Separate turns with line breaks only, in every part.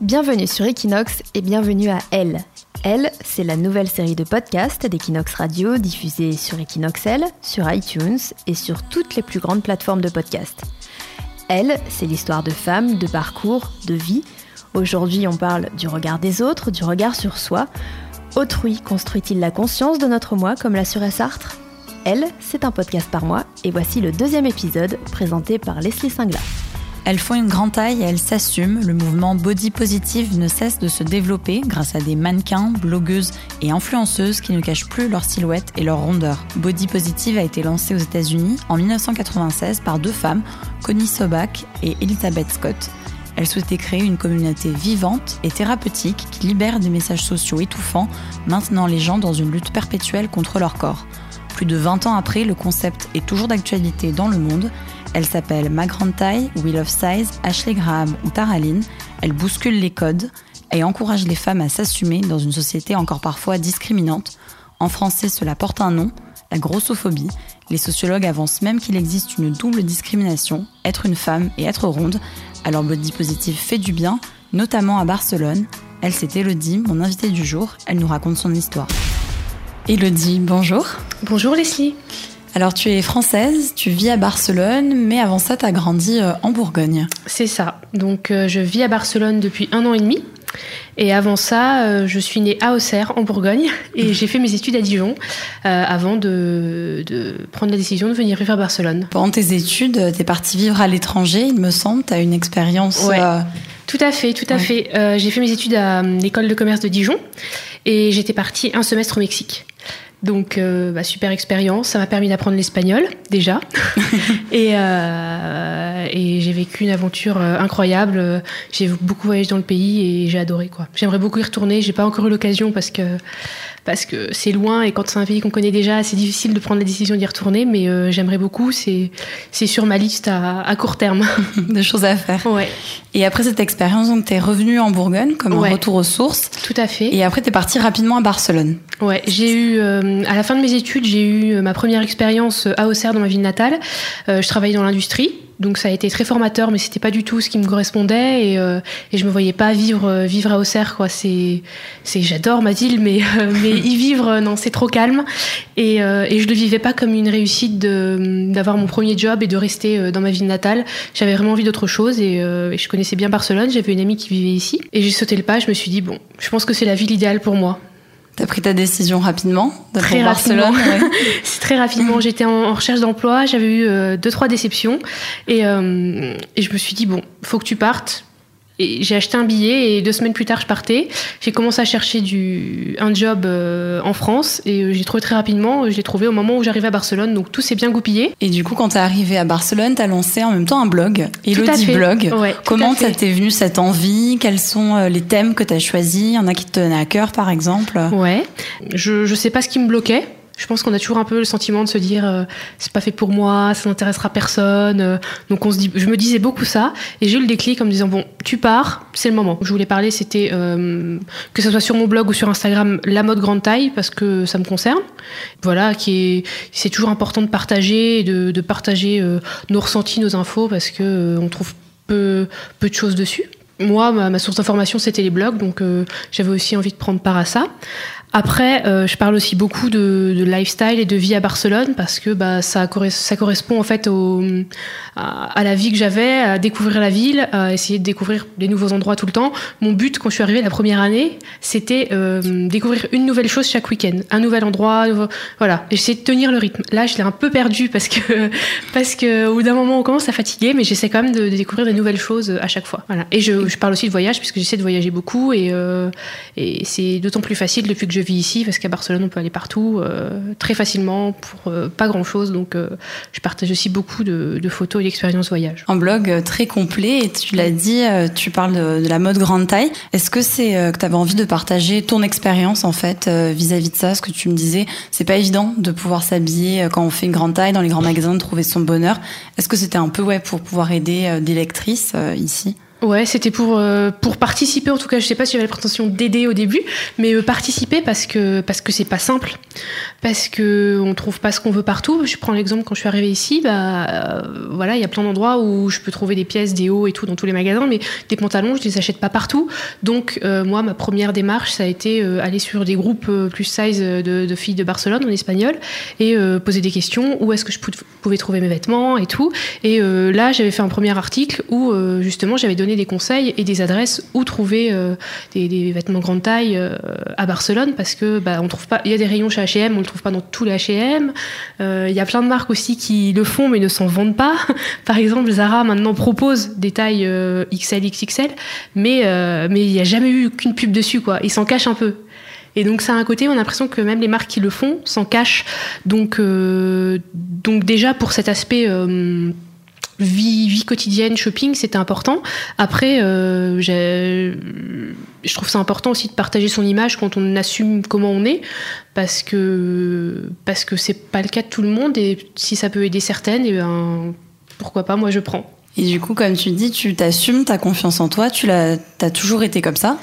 Bienvenue sur Equinox et bienvenue à Elle. Elle, c'est la nouvelle série de podcasts d'Equinox Radio diffusée sur Equinox sur iTunes et sur toutes les plus grandes plateformes de podcasts. Elle, c'est l'histoire de femmes, de parcours, de vie. Aujourd'hui, on parle du regard des autres, du regard sur soi. Autrui construit-il la conscience de notre moi, comme l'assurait Sartre? Elle, c'est un podcast par mois, et voici le deuxième épisode présenté par Leslie Singla.
Elles font une grande taille et elles s'assument. Le mouvement body positive ne cesse de se développer grâce à des mannequins, blogueuses et influenceuses qui ne cachent plus leur silhouette et leur rondeur. Body positive a été lancé aux États-Unis en 1996 par deux femmes, Connie Sobak et Elizabeth Scott. Elles souhaitaient créer une communauté vivante et thérapeutique qui libère des messages sociaux étouffants, maintenant les gens dans une lutte perpétuelle contre leur corps. Plus de 20 ans après, le concept est toujours d'actualité dans le monde elle s'appelle Ma Grande Taille, Will of Size, Ashley Graham ou Taraline. Elle bouscule les codes et encourage les femmes à s'assumer dans une société encore parfois discriminante. En français, cela porte un nom, la grossophobie. Les sociologues avancent même qu'il existe une double discrimination, être une femme et être ronde. Alors body positive fait du bien, notamment à Barcelone. Elle, c'est Elodie, mon invitée du jour. Elle nous raconte son histoire. Elodie, bonjour.
Bonjour Leslie.
Alors tu es française, tu vis à Barcelone, mais avant ça tu as grandi euh, en Bourgogne.
C'est ça. Donc euh, je vis à Barcelone depuis un an et demi. Et avant ça, euh, je suis née à Auxerre, en Bourgogne, et j'ai fait mes études à Dijon avant de, prendre la décision de venir vivre à Barcelone.
Pendant tes études, tu es partie vivre à l'étranger, il me semble. Tu as une expérience.
Ouais. Tout à fait, tout à fait. j'ai fait mes études à l'école de commerce de Dijon, et j'étais partie un semestre au Mexique. Donc, euh, bah, super expérience. Ça m'a permis d'apprendre l'espagnol, déjà. et, euh, et j'ai vécu une aventure euh, incroyable. J'ai beaucoup voyagé dans le pays et j'ai adoré, quoi. J'aimerais beaucoup y retourner. J'ai pas encore eu l'occasion parce que parce que c'est loin et quand c'est un pays qu'on connaît déjà, c'est difficile de prendre la décision d'y retourner, mais euh, j'aimerais beaucoup. C'est, c'est sur ma liste à, à court terme.
de choses à faire.
Ouais.
Et après cette expérience, donc, tu es revenu en Bourgogne comme un retour aux sources.
Tout à fait.
Et après, tu es parti rapidement à Barcelone.
Ouais, j'ai eu, euh, à la fin de mes études, j'ai eu ma première expérience à Auxerre, dans ma ville natale. Euh, je travaillais dans l'industrie. Donc ça a été très formateur, mais c'était pas du tout ce qui me correspondait et, euh, et je me voyais pas vivre euh, vivre à Auxerre quoi. C'est c'est j'adore ma ville, mais euh, mais y vivre non c'est trop calme et, et je le vivais pas comme une réussite d'avoir mon premier job et de rester dans ma ville natale. J'avais vraiment envie d'autre chose et, et, je connaissais bien Barcelone. J'avais une amie qui vivait ici et j'ai sauté le pas. Je me suis dit bon, je pense que c'est la ville idéale pour moi.
T'as pris ta décision rapidement
Très rapidement. C'est très rapidement. J'étais en, recherche d'emploi, j'avais eu euh, deux trois déceptions et, euh, et je me suis dit bon, faut que tu partes j'ai acheté un billet et deux semaines plus tard, je partais. J'ai commencé à chercher du, un job euh, en France et euh, j'ai trouvé très rapidement. Je l'ai trouvé au moment où j'arrivais à Barcelone, donc tout s'est bien goupillé.
Et du coup, quand tu es arrivé à Barcelone, tu as lancé en même temps un blog, Elodie Blog. Comment ça t'est venu cette envie? Quels sont euh, les thèmes que tu as choisis? Il y en a qui te tenaient à cœur, par exemple?
Ouais. Je, je sais pas ce qui me bloquait. Je pense qu'on a toujours un peu le sentiment de se dire euh, c'est pas fait pour moi, ça n'intéressera personne. Euh, donc on se dit, je me disais beaucoup ça et j'ai eu le déclic en me disant bon, tu pars, c'est le moment. Je voulais parler, c'était euh, que ce soit sur mon blog ou sur Instagram, la mode grande taille parce que ça me concerne. Voilà, qui est, c'est toujours important de partager, de partager nos ressentis, nos infos parce que on trouve peu peu de choses dessus moi, ma, source d'information, c'était les blogs, donc j'avais aussi envie de prendre part à ça. Après, euh, je parle aussi beaucoup de, lifestyle et de vie à Barcelone parce que bah, ça, correspond en fait à, la vie que j'avais, à découvrir la ville, à essayer de découvrir des nouveaux endroits tout le temps. Mon but quand je suis arrivée la première année, c'était euh, découvrir une nouvelle chose chaque week-end, un nouvel endroit, voilà. Et j'essaie de tenir le rythme. Là, je l'ai un peu perdu parce que parce que au bout d'un moment, on commence à fatiguer, mais j'essaie quand même de, découvrir des nouvelles choses à chaque fois. Voilà. Et je, parle aussi de voyage puisque j'essaie de voyager beaucoup et, euh, et c'est d'autant plus facile depuis que je vis ici parce qu'à Barcelone on peut aller partout euh, très facilement pour euh, pas grand chose donc euh, je partage aussi beaucoup de, photos et d'expériences voyage.
Un blog très complet et tu l'as dit tu parles de, la mode grande taille. Est-ce que c'est que tu avais envie de partager ton expérience en fait vis-à-vis de ça? Ce que tu me disais c'est pas évident de pouvoir s'habiller quand on fait une grande taille dans les grands magasins de trouver son bonheur. Est-ce que c'était un peu ouais pour pouvoir aider des lectrices ici?
Ouais, c'était pour euh, pour participer en tout cas. Je sais pas si j'avais la prétention d'aider au début, mais euh, participer parce que parce que c'est pas simple. Parce que on trouve pas ce qu'on veut partout. Je prends l'exemple quand je suis arrivée ici, bah euh, voilà, il y a plein d'endroits où je peux trouver des pièces, des hauts et tout dans tous les magasins, mais des pantalons, je les achète pas partout. Donc euh, moi, ma première démarche, ça a été euh, aller sur des groupes plus size de, de, filles de Barcelone en espagnol et poser des questions. Où est-ce que je pouvais trouver mes vêtements et tout. Et là, j'avais fait un premier article où justement j'avais donné des conseils et des adresses où trouver des, des, vêtements grande taille à Barcelone parce que bah, on trouve pas. Il y a des rayons chez H&M, on trouve pas dans tous les H&M. Il y a plein de marques aussi qui le font mais ne s'en vendent pas. Par exemple, Zara maintenant propose des tailles euh, XL, XXL, mais euh, mais il n'y a jamais eu qu'une pub dessus quoi. Ils s'en cachent un peu. Et donc ça a un côté, on a l'impression que même les marques qui le font s'en cachent. Donc euh, donc déjà pour cet aspect vie, vie quotidienne, shopping, c'était important. Après, euh, je trouve ça important aussi de partager son image quand on assume comment on est, parce que parce que c'est pas le cas de tout le monde et si ça peut aider certaines, et eh ben pourquoi pas, moi je prends.
Et du coup, comme tu dis, tu t'assumes, ta confiance en toi, tu l'as, as toujours été comme ça,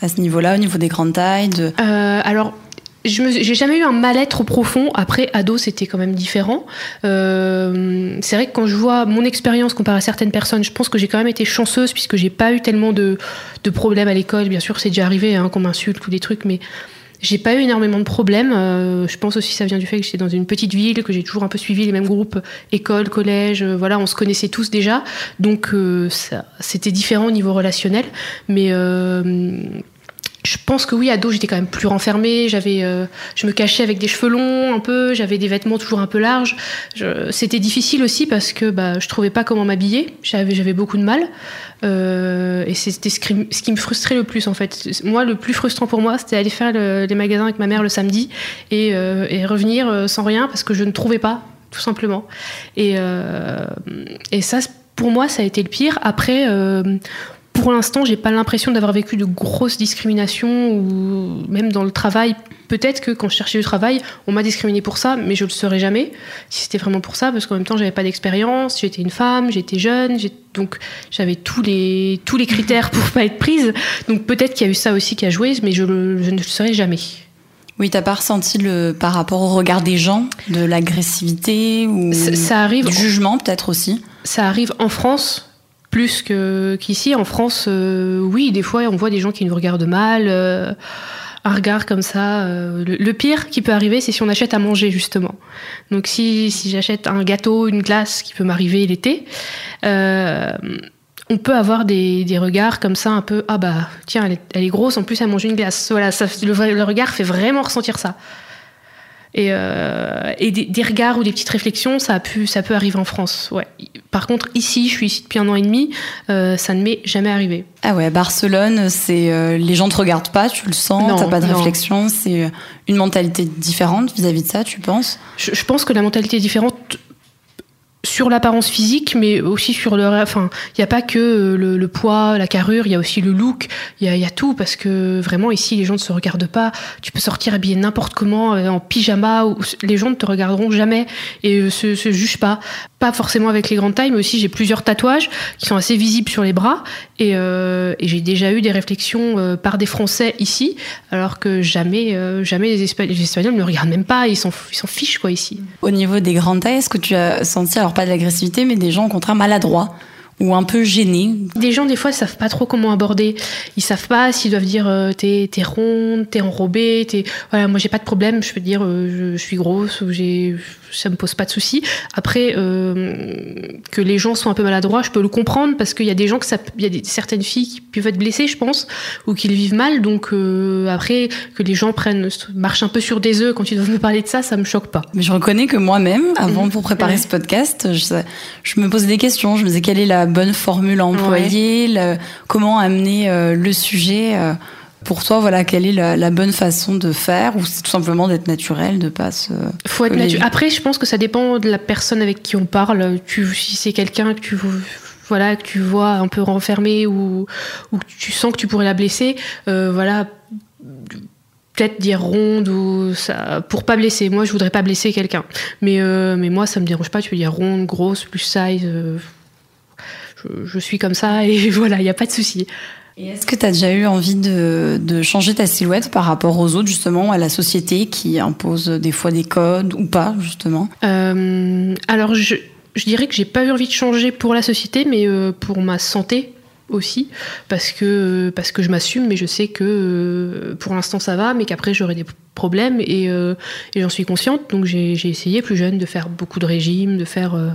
à, ce niveau-là, au niveau des grandes tailles de...
Euh, alors, j'ai jamais eu un mal-être profond. Après, ado, c'était quand même différent. Euh, c'est vrai que quand je vois mon expérience comparée à certaines personnes, je pense que j'ai quand même été chanceuse puisque j'ai pas eu tellement de, de problèmes à l'école. Bien sûr, c'est déjà arrivé hein, qu'on m'insulte ou des trucs, mais j'ai pas eu énormément de problèmes. Euh, je pense aussi que ça vient du fait que j'étais dans une petite ville, que j'ai toujours un peu suivi les mêmes groupes, école, collège. Euh, voilà, on se connaissait tous déjà, donc c'était différent au niveau relationnel. Mais je pense que oui, ado, j'étais quand même plus renfermée. J'avais, euh, je me cachais avec des cheveux longs un peu. J'avais des vêtements toujours un peu larges. C'était difficile aussi parce que bah, je trouvais pas comment m'habiller. J'avais, j'avais beaucoup de mal. Euh, et c'était ce qui, me frustrait le plus en fait. Moi, le plus frustrant pour moi, c'était aller faire les magasins avec ma mère le samedi et, euh, revenir sans rien parce que je ne trouvais pas, tout simplement. Et, et ça, pour moi, ça a été le pire. Après pour l'instant, j'ai pas l'impression d'avoir vécu de grosses discriminations ou même dans le travail. Peut-être que quand je cherchais du travail, on m'a discriminé pour ça, mais je le saurais jamais si c'était vraiment pour ça, parce qu'en même temps, j'avais pas d'expérience, j'étais une femme, j'étais jeune, donc j'avais tous les tous les critères pour pas être prise. Donc peut-être qu'il y a eu ça aussi qui a joué, mais je, ne le saurais jamais.
Oui, t'as pas ressenti le par rapport au regard des gens de l'agressivité ou ça, arrive du jugement peut-être aussi?
Ça arrive en France plus qu'ici. en France, euh, oui, des fois, on voit des gens qui nous regardent mal. Euh, un regard comme ça. Euh, le, pire qui peut arriver, c'est si on achète à manger, justement. Donc, si, si j'achète un gâteau, une glace, qui peut m'arriver l'été, on peut avoir des, des, regards comme ça, un peu Ah bah, tiens, elle est, elle est grosse, en plus, elle mange une glace. Voilà, ça, le, le regard fait vraiment ressentir ça. Et, euh, et des, regards ou des petites réflexions, ça, a pu, ça peut arriver en France. Ouais. Par contre, ici, je suis ici depuis un an et demi, euh, ça ne m'est jamais arrivé.
Ah ouais, Barcelone, c'est euh, les gens te regardent pas, tu le sens, t'as pas de réflexion, c'est une mentalité différente vis-à-vis de ça, tu penses?
Je, je, pense que la mentalité est différente sur l'apparence physique, mais aussi sur le. Enfin, il n'y a pas que euh, le, poids, la carrure, il y a aussi le look, il y, a, tout, parce que vraiment ici, les gens ne se regardent pas. Tu peux sortir habillé n'importe comment, euh, en pyjama, les gens ne te regarderont jamais et euh, se, se jugent pas. Pas forcément avec les grandes tailles, mais aussi j'ai plusieurs tatouages qui sont assez visibles sur les bras, et, et j'ai déjà eu des réflexions par des Français ici, alors que jamais, jamais les, Espagnols, les Espagnols ne regardent même pas, ils s'en fichent quoi ici.
Au niveau des grandes tailles, est-ce que tu as senti pas de l'agressivité, mais des gens au contraire maladroits ou un peu gênés?
Des gens, des fois, savent pas trop comment aborder. Ils savent pas s'ils doivent dire euh, t'es, t'es ronde, t'es enrobée, t'es. Voilà, moi j'ai pas de problème, je peux dire euh, je, suis grosse ou j'ai ça me pose pas de soucis. Après, euh, que les gens soient un peu maladroits, je peux le comprendre parce qu'il y a des gens que ça, il y a des, certaines filles qui peuvent être blessées, je pense, ou qui le vivent mal. Donc euh, après, que les gens prennent, marchent un peu sur des œufs quand ils doivent me parler de ça, ça me choque pas.
Mais je reconnais que moi-même, avant pour préparer ce podcast, je, me posais des questions. Je me disais quelle est la bonne formule à employer, comment amener euh, le sujet. Pour toi, voilà, quelle est la, bonne façon de faire ou c'est tout simplement d'être naturel, de pas se.
Faut être naturel. Après, je pense que ça dépend de la personne avec qui on parle. Tu, si c'est quelqu'un que tu voilà que tu vois un peu renfermé ou ou que tu sens que tu pourrais la blesser, euh, voilà peut-être dire ronde ou ça pour pas blesser. Moi, je voudrais pas blesser quelqu'un, mais euh, mais moi, ça me dérange pas. Tu veux dire ronde, grosse, plus size. Euh, je, je, suis comme ça et voilà, il y a pas de souci.
Est-ce que tu as déjà eu envie de, changer ta silhouette par rapport aux autres, justement, à la société qui impose des fois des codes ou pas, justement?
Euh, Alors, je, je, dirais que j'ai pas eu envie de changer pour la société, mais euh, pour ma santé aussi parce que parce que je m'assume mais je sais que euh, pour l'instant ça va mais qu'après j'aurai des problèmes et, euh, et j'en suis consciente. Donc j'ai essayé plus jeune de faire beaucoup de régimes de faire euh,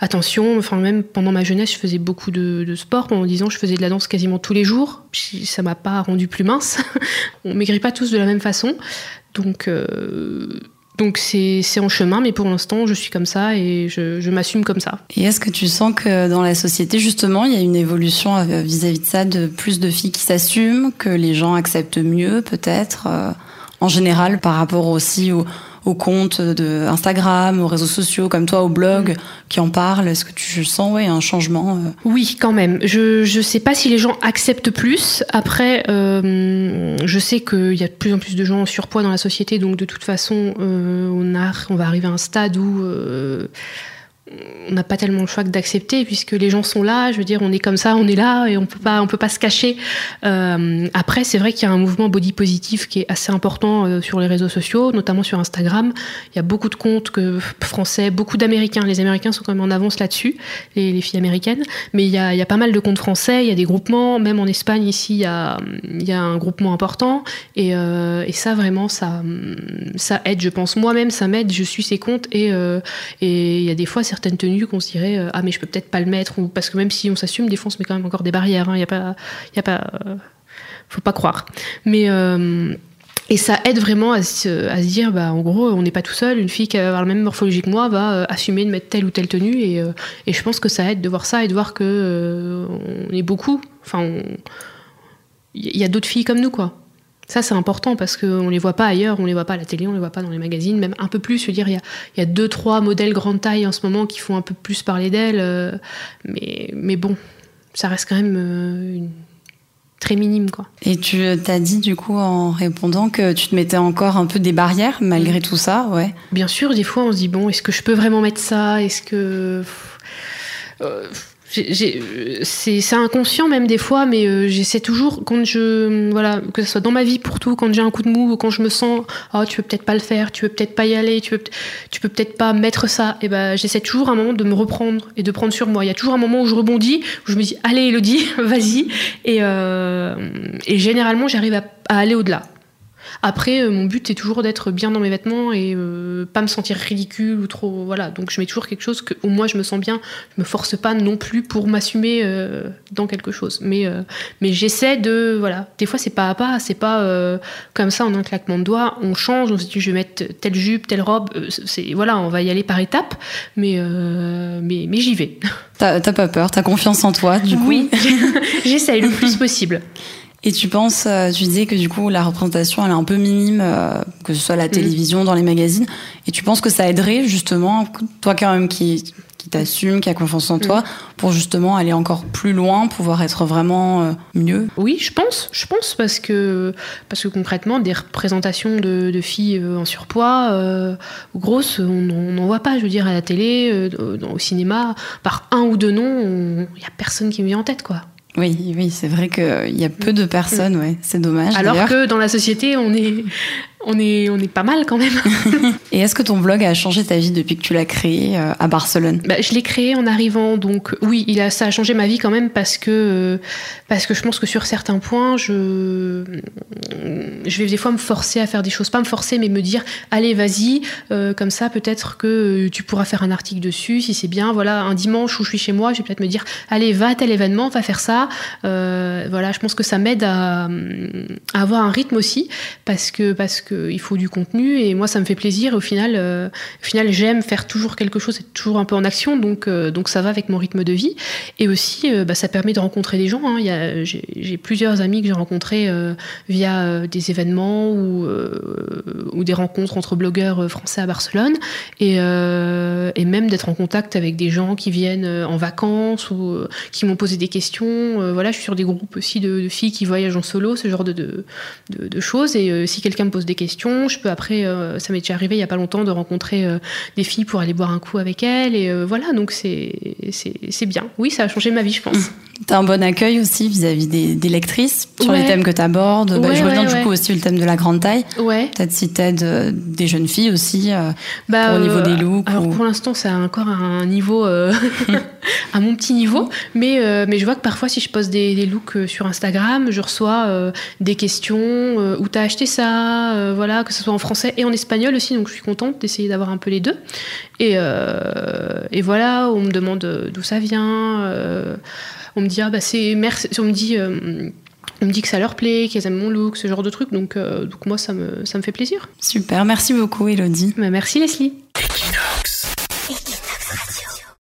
attention. Enfin même pendant ma jeunesse je faisais beaucoup de, sport pendant 10 ans. Je faisais de la danse quasiment tous les jours. Ça m'a pas rendu plus mince. On maigrit pas tous de la même façon. Donc donc c'est en chemin, mais pour l'instant, je suis comme ça et je, m'assume comme ça.
Et est-ce que tu sens que dans la société, justement, il y a une évolution euh, vis-à-vis de ça, de plus de filles qui s'assument, que les gens acceptent mieux, peut-être, euh, en général, par rapport aussi au, au compte de Instagram, aux réseaux sociaux comme toi, au blog mm. qui en parlent Est-ce que tu sens ouais, un changement euh
Oui, quand même. Je ne sais pas si les gens acceptent plus. Après, euh, je sais qu'il y a de plus en plus de gens en surpoids dans la société, donc de toute façon, euh, on, a, on va arriver à un stade où on n'a pas tellement le choix que d'accepter puisque les gens sont là. Je veux dire, on est comme ça, on est là et on peut pas, on peut pas se cacher. Euh, après, c'est vrai qu'il y a un mouvement body positif qui est assez important euh, sur les réseaux sociaux, notamment sur Instagram. Il y a beaucoup de comptes que, français, beaucoup d'Américains. Les Américains sont quand même en avance là-dessus, les, les, filles américaines. Mais il y, a, il y, a, pas mal de comptes français. Il y a des groupements, même en Espagne ici, il y a, il y a un groupement important. Et, euh, et, ça, vraiment, ça, ça aide. Je pense moi-même, ça m'aide. Je suis ces comptes et, et il y a des fois certaines tenues qu'on se dirait euh, ah mais je peux peut-être pas le mettre ou parce que même si on s'assume des fois on met quand même encore des barrières il hein, y a pas il a pas euh, faut pas croire mais euh, et ça aide vraiment à se, dire, bah, en gros, on n'est pas tout seul. Une fille qui va avoir la même morphologie que moi va assumer de mettre telle ou telle tenue. Et, je pense que ça aide de voir ça et de voir que est beaucoup. Enfin, il y a d'autres filles comme nous, quoi. Ça, c'est important parce qu'on ne les voit pas ailleurs, on ne les voit pas à la télé, on ne les voit pas dans les magazines, même un peu plus. Je veux dire, il y a, y a, deux, trois modèles grande taille en ce moment qui font un peu plus parler d'elles. Euh, mais, mais bon, ça reste quand même euh, une, très minime. Quoi.
Et tu t'as dit, du coup, en répondant, que tu te mettais encore un peu des barrières malgré tout ça, ouais
Bien sûr, des fois, on se dit, bon, est-ce que je peux vraiment mettre ça? Est-ce que. Euh, c'est inconscient même des fois, mais euh, j'essaie toujours quand je voilà que ce soit dans ma vie pour tout, quand j'ai un coup de mou ou quand je me sens oh tu peux peut-être pas le faire, tu peux peut-être pas y aller, tu peux tu peux peut-être pas mettre ça, et ben j'essaie toujours un moment de me reprendre et de prendre sur moi. Il y a toujours un moment où je rebondis, où je me dis allez Elodie, vas-y, et, euh, et généralement j'arrive à, à aller au-delà. Après, euh, mon but est toujours d'être bien dans mes vêtements et euh, pas me sentir ridicule ou trop. Voilà. Donc je mets toujours quelque chose que, où moi je me sens bien. Je me force pas non plus pour m'assumer euh, dans quelque chose. Mais, mais j'essaie de. Voilà. Des fois, c'est pas à pas. C'est pas comme ça en un claquement de doigts. On change. On se dit, je vais mettre telle jupe, telle robe. c'est voilà, on va y aller par étapes. Mais, mais, mais j'y vais.
T'as pas peur. T'as confiance en toi, du coup.
Oui. J'essaye le plus possible.
Et tu penses, euh, tu disais que du coup la représentation elle est un peu minime, euh, que ce soit à la mm. télévision, dans les magazines, et tu penses que ça aiderait justement, toi quand même qui, qui t'assume, qui a confiance en toi, mm. pour justement aller encore plus loin, pouvoir être vraiment euh, mieux?
Oui, je pense, je pense parce que, parce que concrètement, des représentations de, de filles en surpoids grosses, on n'en voit pas, je veux dire, à la télé, au cinéma, par un ou deux noms, il n'y a personne qui me vient en tête, quoi.
Oui, oui, c'est vrai qu'il y a peu de personnes, ouais. C'est dommage.
Alors que dans la société, on est, on est, on est pas mal quand même.
Et est-ce que ton blog a changé ta vie depuis que tu l'as créé euh, à Barcelone?
Bah, Je l'ai créé en arrivant, donc oui, il a, ça a changé ma vie quand même parce que, euh, parce que je pense que sur certains points, je, je vais des fois me forcer à faire des choses, pas me forcer, mais me dire, allez, vas-y, euh, comme ça, peut-être que tu pourras faire un article dessus, si c'est bien. Voilà, un dimanche où je suis chez moi, je vais peut-être me dire, allez, va à tel événement, va faire ça. voilà, je pense que ça m'aide à, à, avoir un rythme aussi, parce que, parce que il faut du contenu et moi ça me fait plaisir. Au final, euh, au final j'aime faire toujours quelque chose, être toujours un peu en action, donc euh, donc ça va avec mon rythme de vie. Et aussi, euh, bah, ça permet de rencontrer des gens. Hein. J'ai plusieurs amis que j'ai rencontrés via des événements ou, des rencontres entre blogueurs français à Barcelone et, même d'être en contact avec des gens qui viennent en vacances ou qui m'ont posé des questions. voilà, je suis sur des groupes aussi de, filles qui voyagent en solo, ce genre de, de, de choses. Et si quelqu'un me pose des questions je peux après, euh, ça m'est déjà arrivé il n'y a pas longtemps de rencontrer euh, des filles pour aller boire un coup avec elles. Et euh, voilà, donc c'est bien. Oui, ça a changé ma vie, je pense.
T'as un bon accueil aussi vis-à-vis des, des lectrices sur
Ouais.
les thèmes que tu abordes.
Ouais,
je reviens
ouais,
du coup aussi le thème de la grande taille.
Ouais.
Peut-être si t'aides euh, des jeunes filles aussi. euh,
Bah,
Pour au niveau des looks
Alors
ou-
pour l'instant, c'est encore à un niveau, euh, à mon petit niveau, mais euh, mais je vois que parfois, si je poste des, des looks euh, sur Instagram, je reçois euh, des questions euh, où t'as acheté ça, euh, voilà, que ce soit en français et en espagnol aussi, donc je suis contente d'essayer d'avoir un peu les deux. Et euh, et voilà, on me demande euh, d'où ça vient, euh, on me dit ah bah c'est merci, on me dit euh, on me dit que ça leur plaît, qu'elles aiment mon look, ce genre de truc, donc euh, donc moi ça me ça me fait plaisir.
Super, merci beaucoup Elodie.
Bah, merci Leslie.